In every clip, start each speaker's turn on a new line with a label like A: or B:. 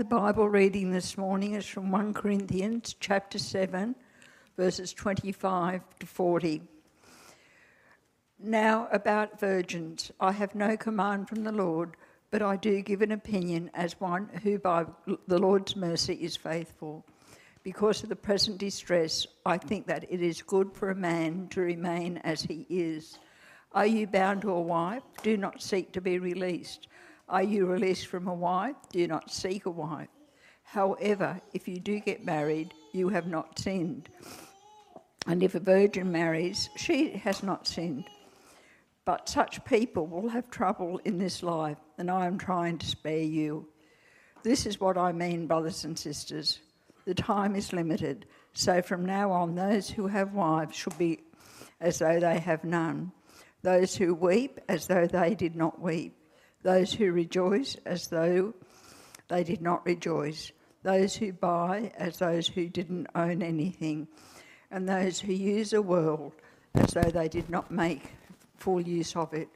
A: The Bible reading this morning is from 1 Corinthians chapter 7, verses 25 to 40. Now, about virgins, I have no command from the Lord, but I do give an opinion as one who by the Lord's mercy is faithful. Because of the present distress, I think that it is good for a man to remain as he is. Are you bound to a wife? Do not seek to be released. Are you released from a wife? Do not seek a wife. However, if you do get married, you have not sinned. And if a virgin marries, she has not sinned. But such people will have trouble in this life, and I am trying to spare you. This is what I mean, brothers and sisters. The time is limited, so from now on, those who have wives should be as though they have none, those who weep as though they did not weep, those who rejoice as though they did not rejoice, those who buy as those who didn't own anything, and those who use the world as though they did not make full use of it.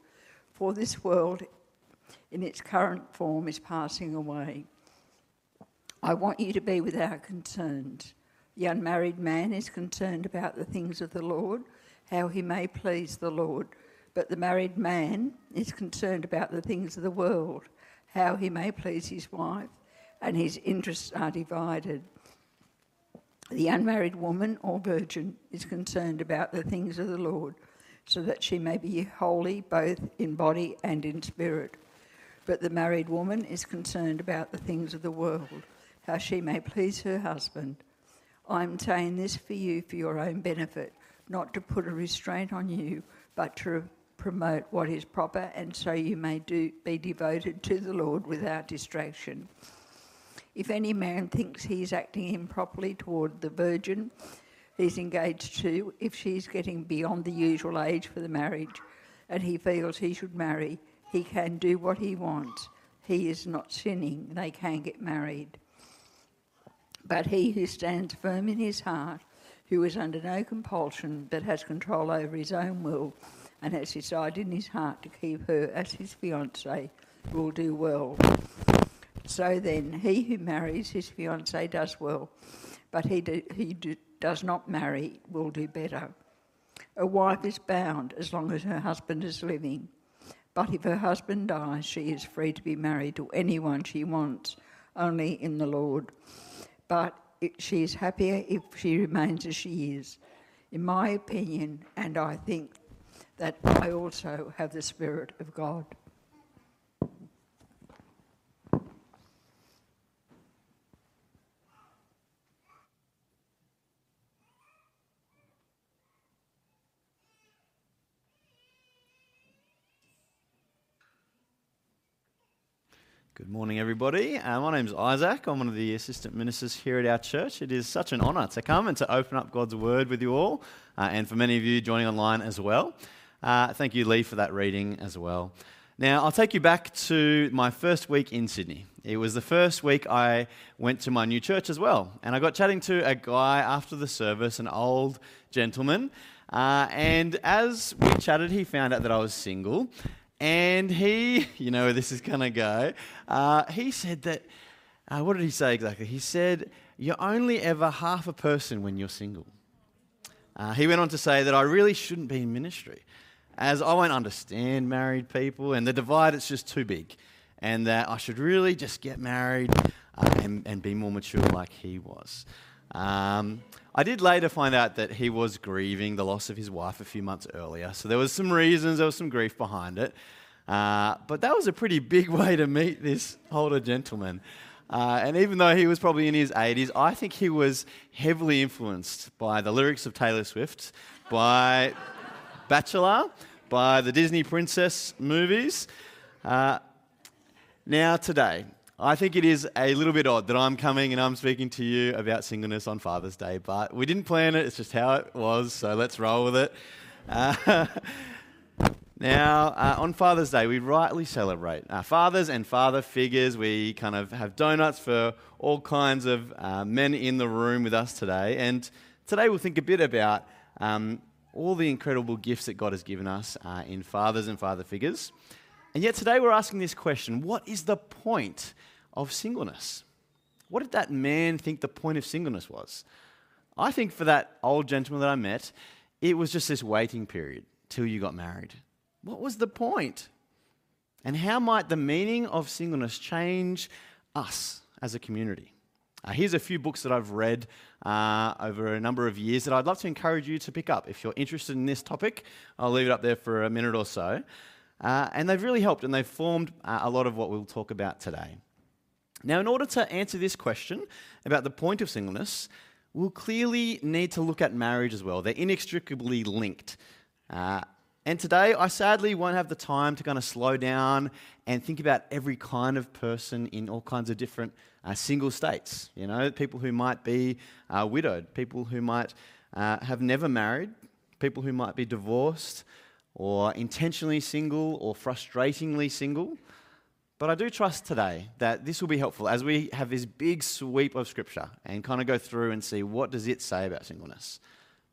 A: For this world, in its current form, is passing away. I want you to be without concerns. The unmarried man is concerned about the things of the Lord, how he may please the Lord. But the married man is concerned about the things of the world, how he may please his wife, and his interests are divided. The unmarried woman or virgin is concerned about the things of the Lord so that she may be holy both in body and in spirit. But the married woman is concerned about the things of the world, how she may please her husband. I'm saying this for you for your own benefit, not to put a restraint on you, but to promote what is proper, and so you may do, be devoted to the Lord without distraction. If any man thinks he is acting improperly toward the virgin, he's engaged to, if she's getting beyond the usual age for the marriage and he feels he should marry, he can do what he wants. He is not sinning, they can get married. But he who stands firm in his heart, who is under no compulsion but has control over his own will, and has decided in his heart to keep her as his fiancée, will do well. So then, he who marries his fiancée does well, but he, do, he do, does not marry will do better. A wife is bound as long as her husband is living, but if her husband dies, she is free to be married to anyone she wants, only in the Lord. But she is happier if she remains as she is. In my opinion, and I think that I also have the Spirit of God.
B: Good morning, everybody. Uh, my name's Isaac. I'm one of the assistant ministers here at our church. It is such an honour to come and to open up God's Word with you all, uh, and for many of you joining online as well. Uh, thank you, Lee, for that reading as well. Now, I'll take you back to my first week in Sydney. It was the first week I went to my new church as well, and I got chatting to a guy after the service, an old gentleman. Uh, and as we chatted, he found out that I was single. And he, you know where this is going to go, uh, he said that, uh, what did he say exactly? He said, You're only ever half a person when you're single. Uh, he went on to say that I really shouldn't be in ministry, as I won't understand married people, and the divide is just too big, and that I should really just get married uh, and, and be more mature like he was. Um, I did later find out that he was grieving the loss of his wife a few months earlier. So there was some reasons, there was some grief behind it. Uh, but that was a pretty big way to meet this older gentleman. Uh, and even though he was probably in his 80s, I think he was heavily influenced by the lyrics of Taylor Swift, by Bachelor, by the Disney Princess movies. Uh, now, today, I think it is a little bit odd that I'm coming and I'm speaking to you about singleness on Father's Day, but we didn't plan it, it's just how it was, so let's roll with it. Uh, now, uh, on Father's Day, we rightly celebrate our fathers and father figures. We kind of have donuts for all kinds of uh, men in the room with us today, and today we'll think a bit about um, all the incredible gifts that God has given us uh, in fathers and father figures. And yet today we're asking this question what is the point of singleness? What did that man think the point of singleness was? I think for that old gentleman that I met, it was just this waiting period till you got married. What was the point? And how might the meaning of singleness change us as a community? Uh, here's a few books that I've read uh, over a number of years that I'd love to encourage you to pick up. If you're interested in this topic, I'll leave it up there for a minute or so. Uh, and they've really helped and they've formed uh, a lot of what we'll talk about today. Now, in order to answer this question about the point of singleness, we'll clearly need to look at marriage as well. They're inextricably linked. Uh, and today, I sadly won't have the time to kind of slow down and think about every kind of person in all kinds of different uh, single states. You know, people who might be uh, widowed, people who might uh, have never married, people who might be divorced, or intentionally single, or frustratingly single. But I do trust today that this will be helpful as we have this big sweep of scripture and kind of go through and see what does it say about singleness.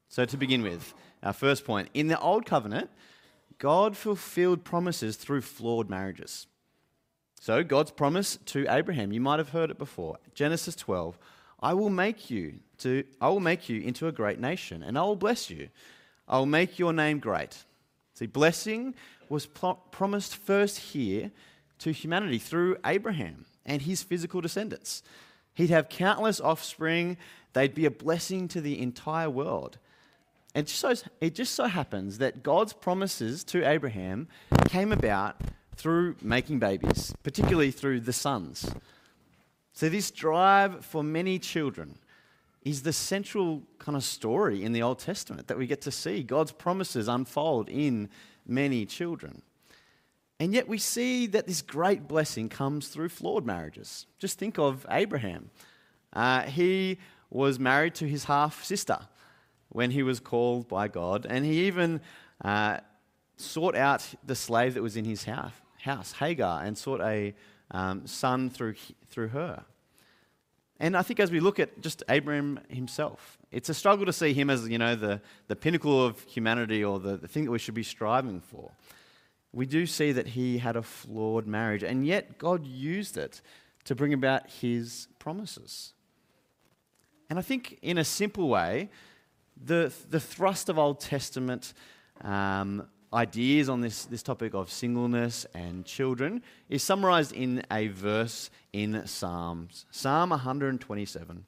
B: So to begin with, our first point, in the old covenant, God fulfilled promises through flawed marriages. So God's promise to Abraham, you might have heard it before. Genesis 12, I will make you to I will make you into a great nation and I will bless you. I will make your name great. See, blessing was promised first here to humanity through Abraham and his physical descendants. He'd have countless offspring, they'd be a blessing to the entire world. And it just, so, it just so happens that God's promises to Abraham came about through making babies, particularly through the sons. So, this drive for many children is the central kind of story in the Old Testament that we get to see God's promises unfold in many children. And yet we see that this great blessing comes through flawed marriages. Just think of Abraham. Uh, he was married to his half sister when he was called by God, and he even uh, sought out the slave that was in his house, house Hagar, and sought a um, son through, through her. And I think as we look at just Abraham himself, it's a struggle to see him as, you know, the, the pinnacle of humanity or the, the thing that we should be striving for we do see that he had a flawed marriage, and yet God used it to bring about his promises. And I think, in a simple way, the, the thrust of Old Testament um, ideas on this, this topic of singleness and children is summarized in a verse in Psalms, Psalm 127.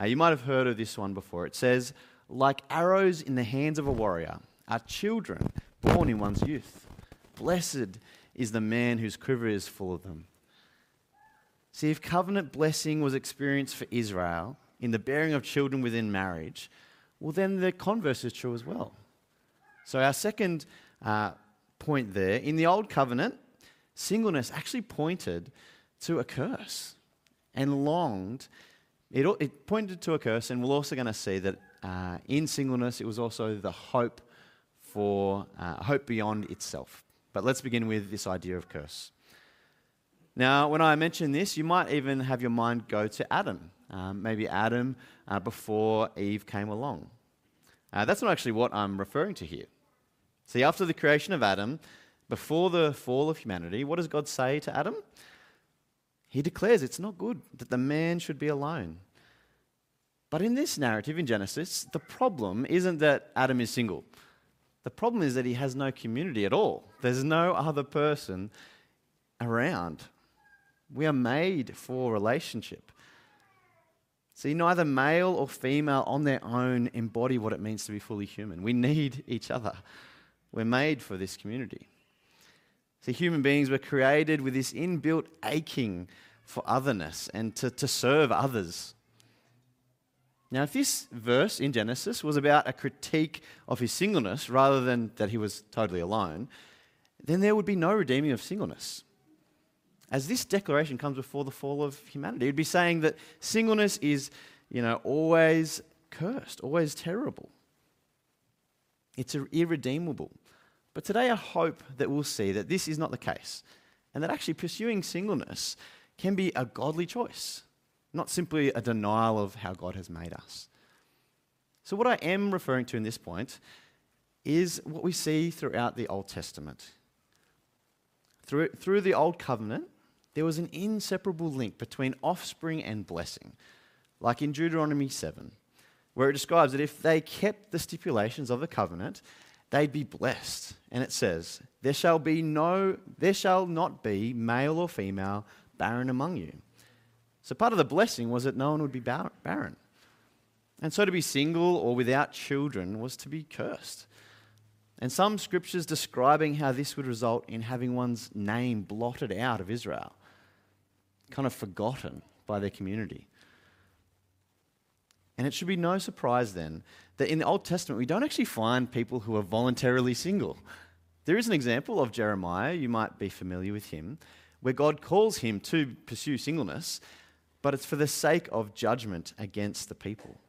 B: Uh, you might have heard of this one before. It says, Like arrows in the hands of a warrior are children born in one's youth. Blessed is the man whose quiver is full of them. See, if covenant blessing was experienced for Israel in the bearing of children within marriage, well, then the converse is true as well. So, our second uh, point there in the Old Covenant, singleness actually pointed to a curse and longed. It, it pointed to a curse, and we're also going to see that uh, in singleness, it was also the hope for uh, hope beyond itself. But let's begin with this idea of curse. Now, when I mention this, you might even have your mind go to Adam. Um, maybe Adam uh, before Eve came along. Uh, that's not actually what I'm referring to here. See, after the creation of Adam, before the fall of humanity, what does God say to Adam? He declares it's not good that the man should be alone. But in this narrative in Genesis, the problem isn't that Adam is single. The problem is that he has no community at all. There's no other person around. We are made for relationship. See, neither male or female on their own embody what it means to be fully human. We need each other. We're made for this community. See, human beings were created with this inbuilt aching for otherness and to, to serve others. Now, if this verse in Genesis was about a critique of his singleness rather than that he was totally alone, then there would be no redeeming of singleness. As this declaration comes before the fall of humanity, it would be saying that singleness is, you know, always cursed, always terrible. It's irredeemable. But today I hope that we'll see that this is not the case and that actually pursuing singleness can be a godly choice not simply a denial of how God has made us. So, what I am referring to in this point is what we see throughout the Old Testament. Through, through the Old Covenant, there was an inseparable link between offspring and blessing, like in Deuteronomy 7, where it describes that if they kept the stipulations of the covenant, they'd be blessed. And it says, There shall be no there shall not be male or female barren among you. So part of the blessing was that no one would be barren. And so to be single or without children was to be cursed. And some scriptures describing how this would result in having one's name blotted out of Israel, kind of forgotten by their community. And it should be no surprise then that in the Old Testament we don't actually find people who are voluntarily single. There is an example of Jeremiah, you might be familiar with him, where God calls him to pursue singleness, but it's for the sake of judgment against the people.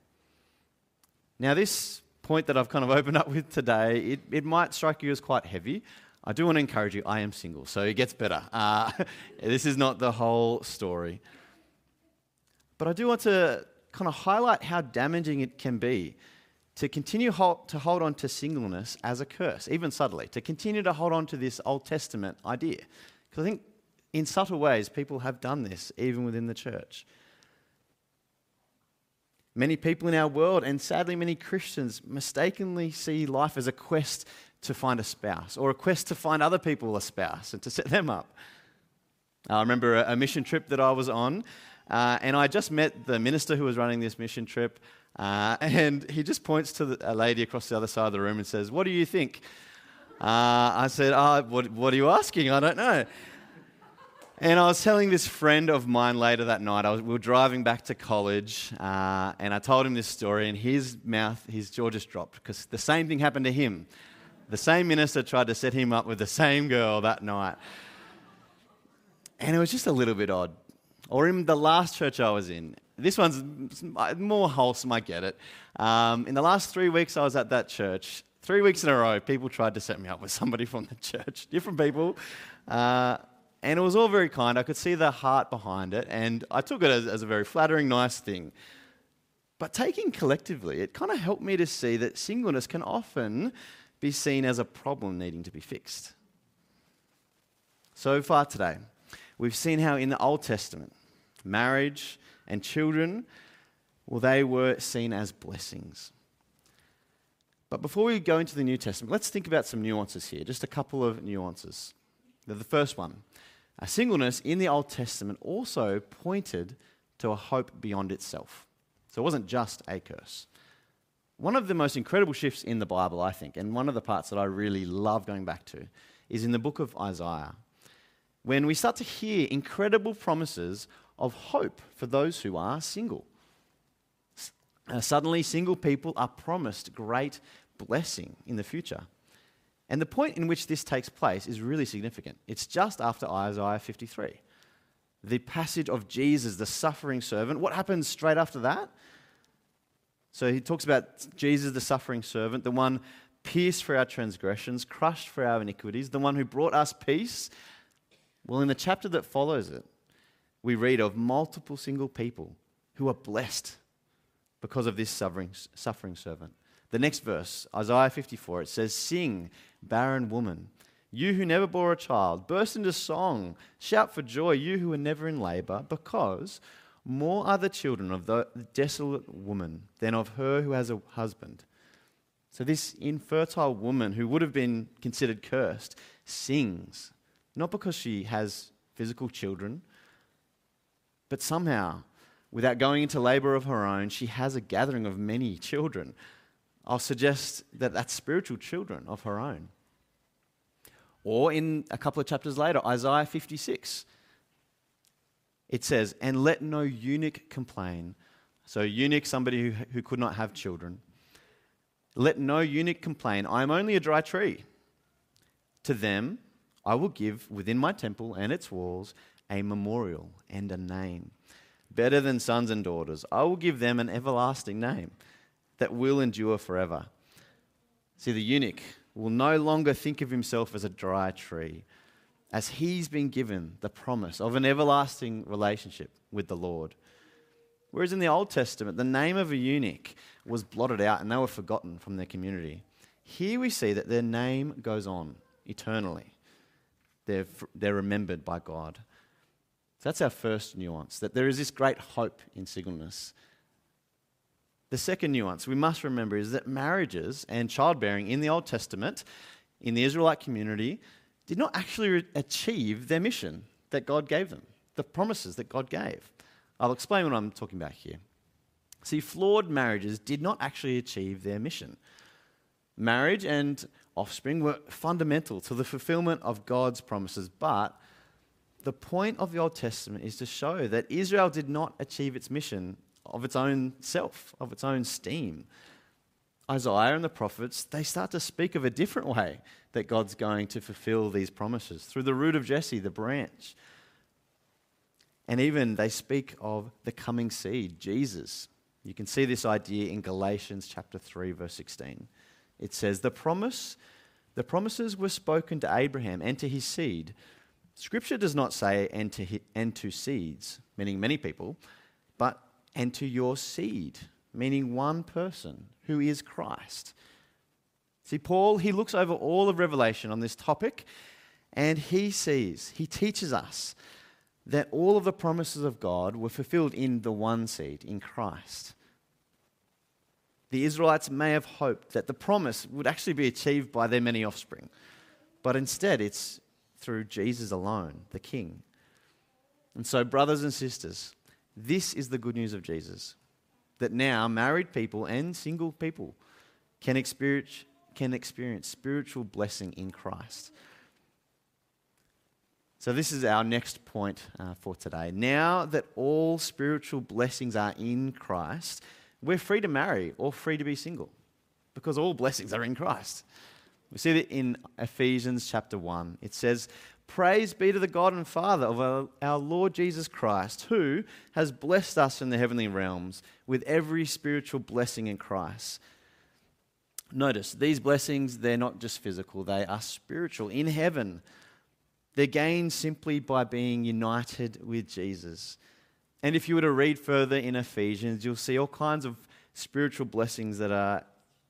B: Now, this point that I've kind of opened up with today, it, it might strike you as quite heavy. I do want to encourage you, I am single, so it gets better. Uh, this is not the whole story. But I do want to kind of highlight how damaging it can be to continue hold, to hold on to singleness as a curse, even subtly, to continue to hold on to this Old Testament idea. Because I think in subtle ways people have done this, even within the church. Many people in our world, and sadly many Christians, mistakenly see life as a quest to find a spouse or a quest to find other people a spouse and to set them up. I remember a, mission trip that I was on, uh, and I just met the minister who was running this mission trip, uh, and he just points to the, a lady across the other side of the room and says, What do you think? Uh, I said, oh, what, what are you asking? I don't know. And I was telling this friend of mine later that night, was, we were driving back to college, uh, and I told him this story, and his mouth, his jaw just dropped because the same thing happened to him. The same minister tried to set him up with the same girl that night. And it was just a little bit odd. Or in the last church I was in, this one's more wholesome, I get it. Um, in the last three weeks I was at that church, three weeks in a row, people tried to set me up with somebody from the church, different people. Uh, and it was all very kind. I could see the heart behind it, and I took it as, as a very flattering, nice thing. But taking collectively, it kind of helped me to see that singleness can often be seen as a problem needing to be fixed. So far today, we've seen how in the Old Testament, marriage and children, well, they were seen as blessings. But before we go into the New Testament, let's think about some nuances here, just a couple of nuances. The first one a singleness in the Old Testament also pointed to a hope beyond itself. So it wasn't just a curse. One of the most incredible shifts in the Bible, I think, and one of the parts that I really love going back to, is in the book of Isaiah, when we start to hear incredible promises of hope for those who are single. Uh, suddenly, single people are promised great blessing in the future. And the point in which this takes place is really significant. It's just after Isaiah 53. The passage of Jesus, the suffering servant. What happens straight after that? So he talks about Jesus, the suffering servant, the one pierced for our transgressions, crushed for our iniquities, the one who brought us peace. Well, in the chapter that follows it, we read of multiple single people who are blessed because of this suffering, suffering servant. The next verse, Isaiah 54, it says, Sing, barren woman, you who never bore a child, burst into song, shout for joy, you who were never in labor, because more are the children of the desolate woman than of her who has a husband. So, this infertile woman who would have been considered cursed sings, not because she has physical children, but somehow, without going into labor of her own, she has a gathering of many children. I'll suggest that that's spiritual children of her own. Or in a couple of chapters later, Isaiah 56, it says, And let no eunuch complain. So, eunuch, somebody who, who could not have children. Let no eunuch complain. I am only a dry tree. To them, I will give within my temple and its walls a memorial and a name. Better than sons and daughters. I will give them an everlasting name that will endure forever. See, the eunuch will no longer think of himself as a dry tree, as he's been given the promise of an everlasting relationship with the Lord. Whereas in the Old Testament, the name of a eunuch was blotted out and they were forgotten from their community. Here we see that their name goes on eternally, they're, they're remembered by God. So that's our first nuance, that there is this great hope in singleness. The second nuance we must remember is that marriages and childbearing in the Old Testament, in the Israelite community, did not actually re- achieve their mission that God gave them, the promises that God gave. I'll explain what I'm talking about here. See, flawed marriages did not actually achieve their mission. Marriage and offspring were fundamental to the fulfillment of God's promises, but the point of the Old Testament is to show that Israel did not achieve its mission of its own self, of its own steam. Isaiah and the prophets, they start to speak of a different way that God's going to fulfill these promises through the root of Jesse, the branch. And even they speak of the coming seed, Jesus. You can see this idea in Galatians chapter 3 verse 16. It says, "The promise the promises were spoken to Abraham and to his seed." Scripture does not say and to, and to seeds, meaning many people, but and to your seed, meaning one person who is Christ. See, Paul, he looks over all of Revelation on this topic and he sees, he teaches us that all of the promises of God were fulfilled in the one seed, in Christ. The Israelites may have hoped that the promise would actually be achieved by their many offspring, but instead it's through Jesus alone, the King. And so, brothers and sisters, this is the good news of Jesus that now married people and single people can experience, can experience spiritual blessing in Christ. So, this is our next point uh, for today. Now that all spiritual blessings are in Christ, we're free to marry or free to be single because all blessings are in Christ. We see that in Ephesians chapter 1. It says, Praise be to the God and Father of our, Lord Jesus Christ, who has blessed us in the heavenly realms with every spiritual blessing in Christ. Notice, these blessings, they're not just physical, they are spiritual in heaven. They're gained simply by being united with Jesus. And if you were to read further in Ephesians, you'll see all kinds of spiritual blessings that are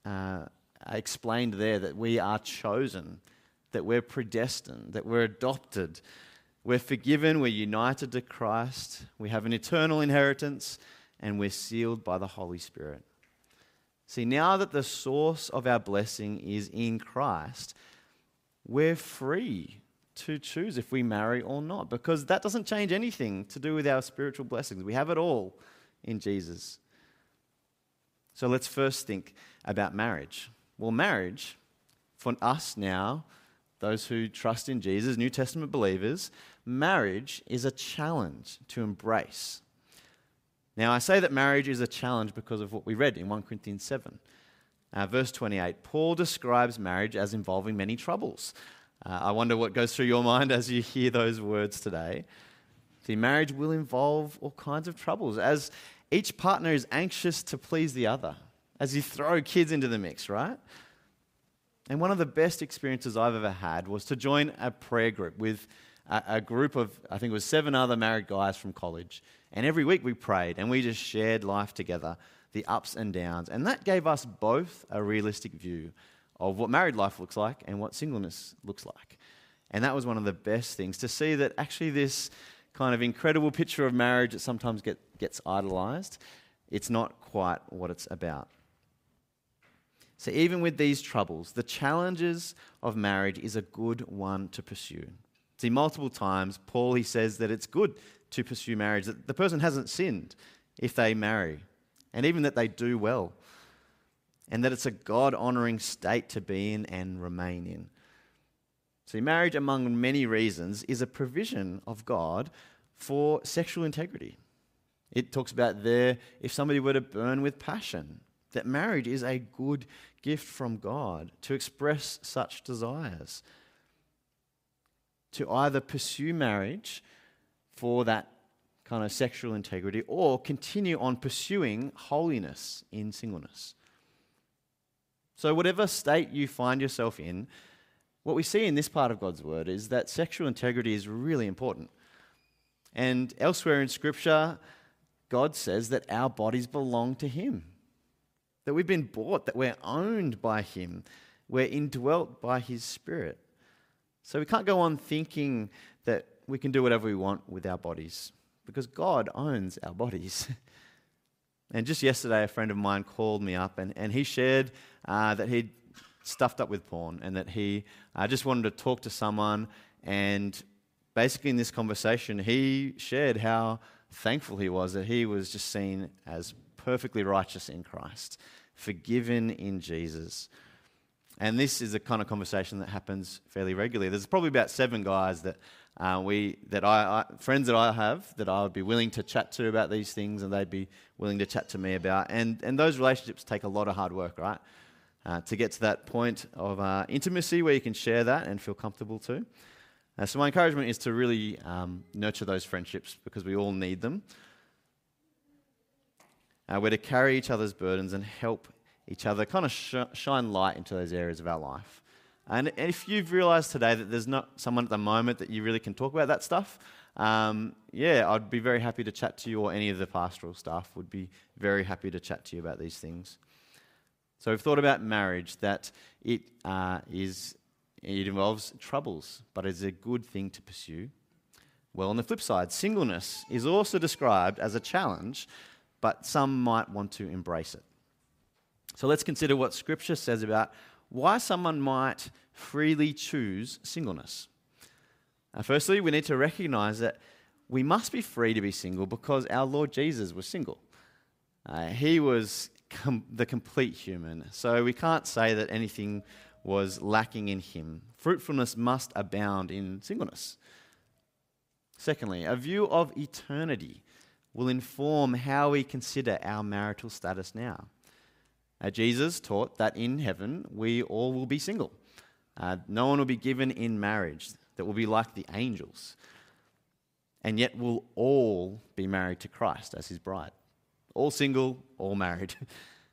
B: uh, Uh, explained there that we are chosen that we're predestined, that we're adopted, we're forgiven, we're united to Christ, we have an eternal inheritance, and we're sealed by the Holy Spirit. See, now that the source of our blessing is in Christ, we're free to choose if we marry or not, because that doesn't change anything to do with our spiritual blessings. We have it all in Jesus. So let's first think about marriage. Well, marriage, for us now, those who trust in Jesus, New Testament believers, marriage is a challenge to embrace. Now, I say that marriage is a challenge because of what we read in 1 Corinthians 7. Uh, verse 28, Paul describes marriage as involving many troubles. Uh, I wonder what goes through your mind as you hear those words today. See, marriage will involve all kinds of troubles as each partner is anxious to please the other, as you throw kids into the mix, right? And one of the best experiences I've ever had was to join a prayer group with a, a, group of, I think it was seven other married guys from college. And every week we prayed and we just shared life together, the ups and downs. And that gave us both a realistic view of what married life looks like and what singleness looks like. And that was one of the best things to see that actually this kind of incredible picture of marriage that sometimes get, gets idolized, it's not quite what it's about. So, even with these troubles, the challenges of marriage is a good one to pursue. See, multiple times, Paul he says that it's good to pursue marriage, that the person hasn't sinned if they marry, and even that they do well, and that it's a God honoring state to be in and remain in. See, marriage, among many reasons, is a provision of God for sexual integrity. It talks about there if somebody were to burn with passion, that marriage is a good gift from God to express such desires. To either pursue marriage for that kind of sexual integrity or continue on pursuing holiness in singleness. So, whatever state you find yourself in, what we see in this part of God's word is that sexual integrity is really important. And elsewhere in Scripture, God says that our bodies belong to Him that we've been bought, that we're owned by Him, we're indwelt by His Spirit. So we can't go on thinking that we can do whatever we want with our bodies because God owns our bodies. and just yesterday, a friend of mine called me up and, and he shared uh, that he'd stuffed up with porn and that he uh, just wanted to talk to someone. And basically, in this conversation, he shared how thankful he was that he was just seen as perfectly righteous in Christ, forgiven in Jesus. And this is a kind of conversation that happens fairly regularly. There's probably about seven guys that uh, we that I, I, friends that I have that I would be willing to chat to about these things, and they'd be willing to chat to me about. And and those relationships take a lot of hard work, right? Uh, to get to that point of uh, intimacy where you can share that and feel comfortable too. Uh, so my encouragement is to really um, nurture those friendships because we all need them. Uh, we're to carry each other's burdens and help each other, kind of sh- shine light into those areas of our life. And if you've realized today that there's not someone at the moment that you really can talk about that stuff, um, yeah, I'd be very happy to chat to you, or any of the pastoral staff would be very happy to chat to you about these things. So we've thought about marriage, that it uh, is, it involves troubles, but it's a good thing to pursue. Well, on the flip side, singleness is also described as a challenge, but some might want to embrace it. So let's consider what Scripture says about why someone might freely choose singleness. Uh, firstly, we need to recognize that we must be free to be single because our Lord Jesus was single. Uh, he was com- the complete human, so we can't say that anything was lacking in him. Fruitfulness must abound in singleness. Secondly, a view of eternity will inform how we consider our marital status now. Uh, Jesus taught that in heaven we all will be single. Uh, no one will be given in marriage that will be like the angels. And yet we'll all be married to Christ as his bride. All single, all married.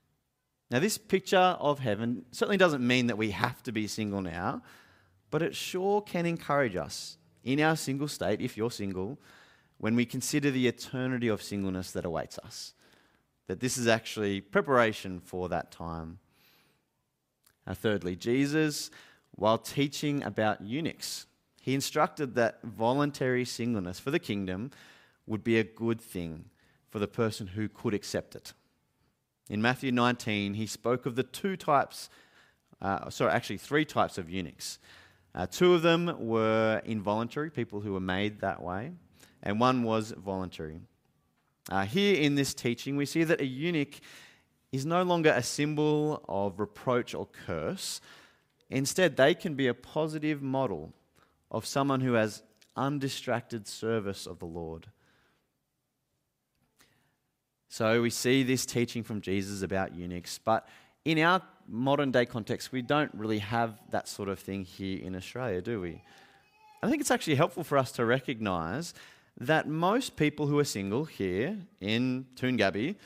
B: now, this picture of heaven certainly doesn't mean that we have to be single now, but it sure can encourage us in our single state, if you're single, when we consider the eternity of singleness that awaits us that this is actually preparation for that time. Now, thirdly, Jesus, while teaching about eunuchs, he instructed that voluntary singleness for the kingdom would be a good thing for the person who could accept it. In Matthew 19, he spoke of the two types, uh, sorry, actually three types of eunuchs. Uh, two of them were involuntary, people who were made that way, and one was voluntary. Uh, here in this teaching, we see that a eunuch is no longer a symbol of reproach or curse. Instead, they can be a positive model of someone who has undistracted service of the Lord. So we see this teaching from Jesus about eunuchs, but in our modern day context, we don't really have that sort of thing here in Australia, do we? I think it's actually helpful for us to recognize that most people who are single here in Toongabbie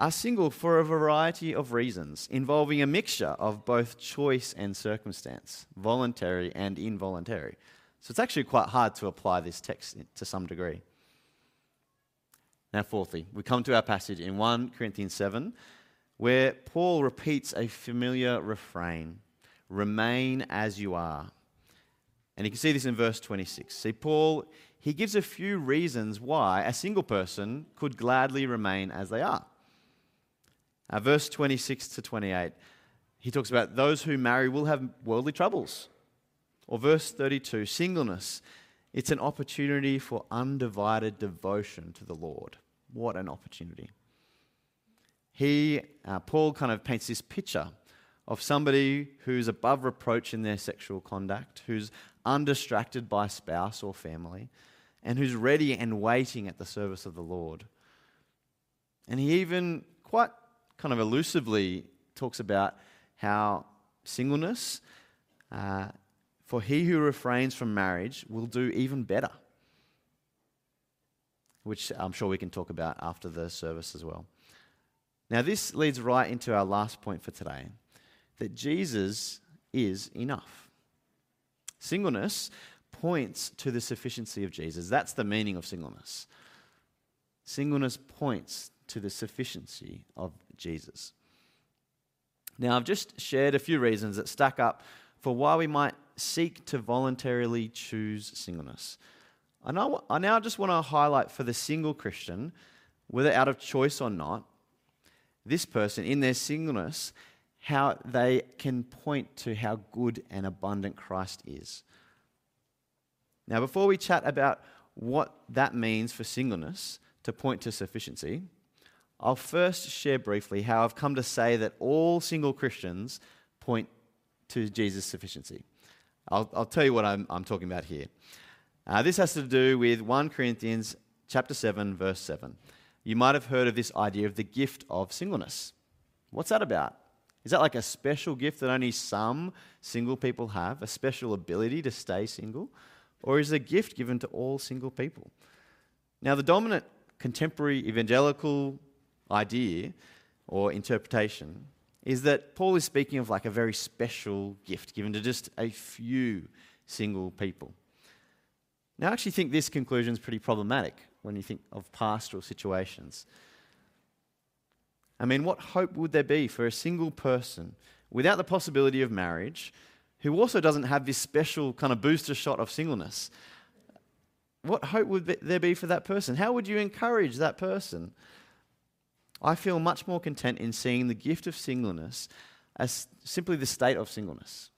B: are single for a variety of reasons, involving a mixture of both choice and circumstance, voluntary and involuntary. So it's actually quite hard to apply this text to some degree. Now, fourthly, we come to our passage in 1 Corinthians 7, where Paul repeats a familiar refrain remain as you are. And you can see this in verse 26. See, Paul he gives a few reasons why a single person could gladly remain as they are. Uh, verse 26 to 28, he talks about those who marry will have worldly troubles. Or verse 32, singleness, it's an opportunity for undivided devotion to the Lord. What an opportunity. He, uh, Paul, kind of paints this picture of somebody who's above reproach in their sexual conduct, who's undistracted by spouse or family, and who's ready and waiting at the service of the Lord. And he even quite kind of elusively talks about how singleness, uh, for he who refrains from marriage, will do even better, which I'm sure we can talk about after the service as well. Now, this leads right into our last point for today that Jesus is enough. Singleness points to the sufficiency of Jesus. That's the meaning of singleness. Singleness points to the sufficiency of Jesus. Now, I've just shared a few reasons that stack up for why we might seek to voluntarily choose singleness. I now, I now just want to highlight for the single Christian, whether out of choice or not, this person in their singleness, how they can point to how good and abundant Christ is. Now, before we chat about what that means for singleness to point to sufficiency, I'll first share briefly how I've come to say that all single Christians point to Jesus' sufficiency. I'll, I'll tell you what I'm, I'm talking about here. Uh, this has to do with 1 Corinthians chapter 7, verse 7. You might have heard of this idea of the gift of singleness. What's that about? Is that like a special gift that only some single people have, a special ability to stay single? Or is a gift given to all single people? Now, the dominant contemporary evangelical idea or interpretation is that Paul is speaking of like a very special gift given to just a few single people. Now, I actually think this conclusion is pretty problematic when you think of pastoral situations. I mean, what hope would there be for a single person without the possibility of marriage who also doesn't have this special kind of booster shot of singleness? What hope would there be for that person? How would you encourage that person? I feel much more content in seeing the gift of singleness as simply the state of singleness.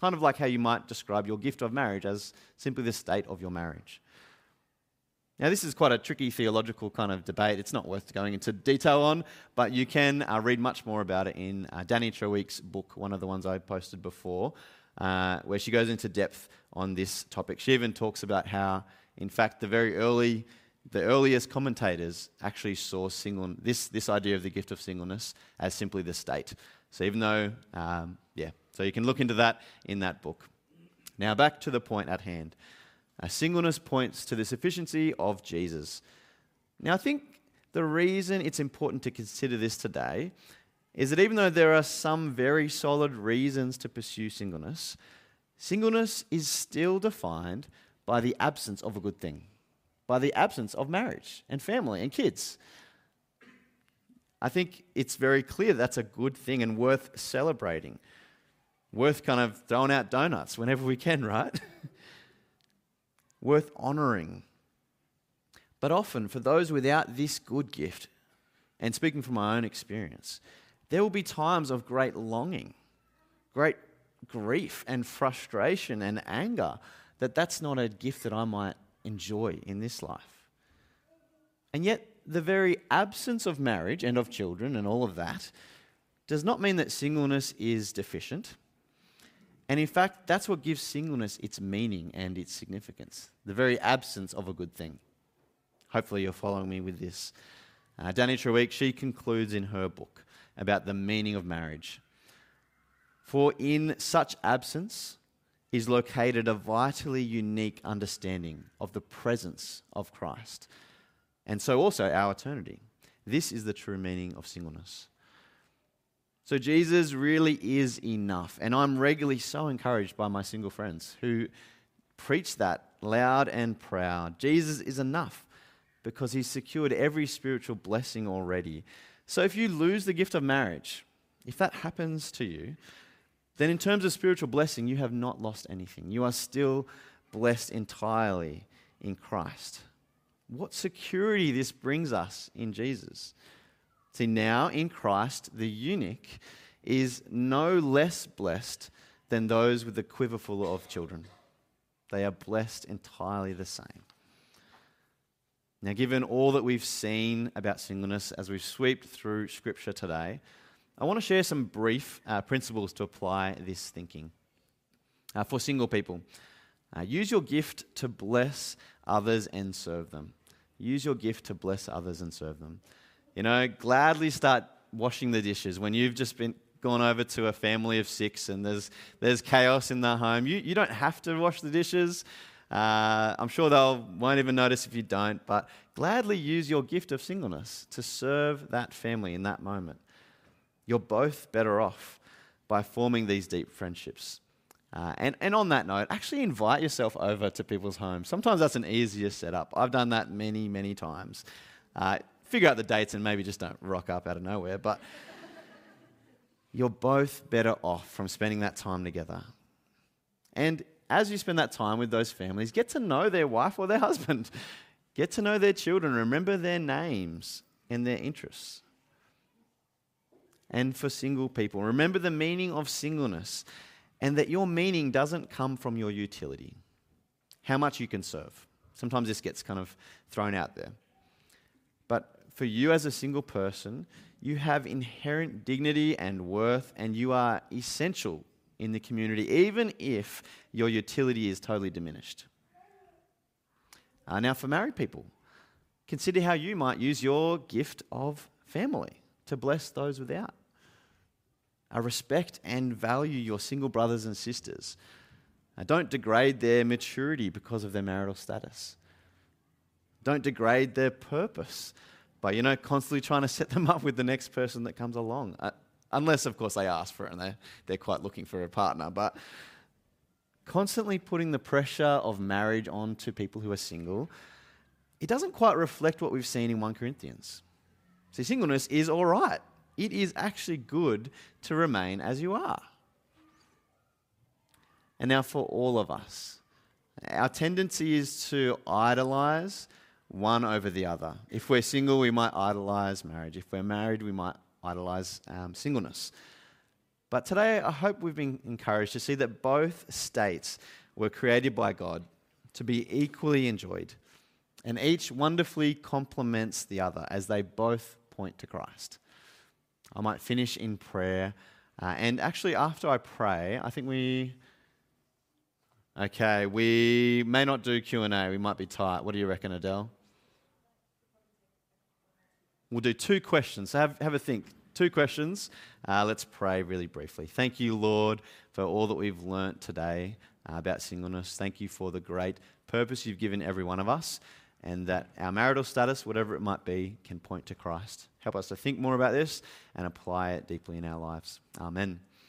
B: Kind of like how you might describe your gift of marriage as simply the state of your marriage. Now, this is quite a tricky theological kind of debate. It's not worth going into detail on, but you can uh, read much more about it in uh, Dani Treweek's book, one of the ones I posted before, uh, where she goes into depth on this topic. She even talks about how, in fact, the very early, the earliest commentators actually saw single, this, this idea of the gift of singleness as simply the state. So even though, um, yeah, so you can look into that in that book. Now, back to the point at hand. Uh, singleness points to the sufficiency of Jesus. Now, I think the reason it's important to consider this today is that even though there are some very solid reasons to pursue singleness, singleness is still defined by the absence of a good thing, by the absence of marriage and family and kids. I think it's very clear that's a good thing and worth celebrating, worth kind of throwing out donuts whenever we can, right? worth honouring. But often, for those without this good gift, and speaking from my own experience, there will be times of great longing, great grief and frustration and anger that that's not a gift that I might enjoy in this life. And yet, the very absence of marriage and of children and all of that does not mean that singleness is deficient. And in fact, that's what gives singleness its meaning and its significance the very absence of a good thing. Hopefully, you're following me with this. Uh, Dani Treweek, she concludes in her book about the meaning of marriage. For in such absence is located a vitally unique understanding of the presence of Christ, and so also our eternity. This is the true meaning of singleness. So Jesus really is enough. And I'm regularly so encouraged by my single friends who preach that loud and proud. Jesus is enough because he's secured every spiritual blessing already. So if you lose the gift of marriage, if that happens to you, then in terms of spiritual blessing, you have not lost anything. You are still blessed entirely in Christ. What security this brings us in Jesus. See, now in Christ, the eunuch is no less blessed than those with the quiver full of children. They are blessed entirely the same. Now, given all that we've seen about singleness as we've swept through Scripture today, I want to share some brief uh, principles to apply this thinking. Uh, for single people, uh, use your gift to bless others and serve them. Use your gift to bless others and serve them. You know, gladly start washing the dishes when you've just been gone over to a family of six and there's, there's chaos in the home. You, you don't have to wash the dishes. Uh, I'm sure they won't even notice if you don't, but gladly use your gift of singleness to serve that family in that moment. You're both better off by forming these deep friendships. Uh, and, and on that note, actually invite yourself over to people's homes. Sometimes that's an easier setup. I've done that many, many times. Uh, figure out the dates and maybe just don't rock up out of nowhere. But you're both better off from spending that time together. And as you spend that time with those families, get to know their wife or their husband. Get to know their children. Remember their names and their interests. And for single people, remember the meaning of singleness and that your meaning doesn't come from your utility, how much you can serve. Sometimes this gets kind of thrown out there. For you as a single person, you have inherent dignity and worth, and you are essential in the community, even if your utility is totally diminished. Uh, now, for married people, consider how you might use your gift of family to bless those without. Uh, respect and value your single brothers and sisters. Uh, don't degrade their maturity because of their marital status. Don't degrade their purpose by, you know, constantly trying to set them up with the next person that comes along. Uh, unless, of course, they ask for it and they, they're quite looking for a partner. But constantly putting the pressure of marriage onto people who are single, it doesn't quite reflect what we've seen in 1 Corinthians. See, singleness is all right. It is actually good to remain as you are. And now, for all of us, our tendency is to idolize one over the other. If we're single, we might idolize marriage. If we're married, we might idolize um, singleness. But today, I hope we've been encouraged to see that both states were created by God to be equally enjoyed, and each wonderfully complements the other as they both point to Christ. I might finish in prayer, uh, and actually, after I pray, I think we. Okay, we may not do Q and A. We might be tight. What do you reckon, Adele? We'll do two questions. So have, have a think. Two questions. Uh, let's pray really briefly. Thank you, Lord, for all that we've learnt today uh, about singleness. Thank you for the great purpose you've given every one of us, and that our marital status, whatever it might be, can point to Christ. Help us to think more about this and apply it deeply in our lives. Amen.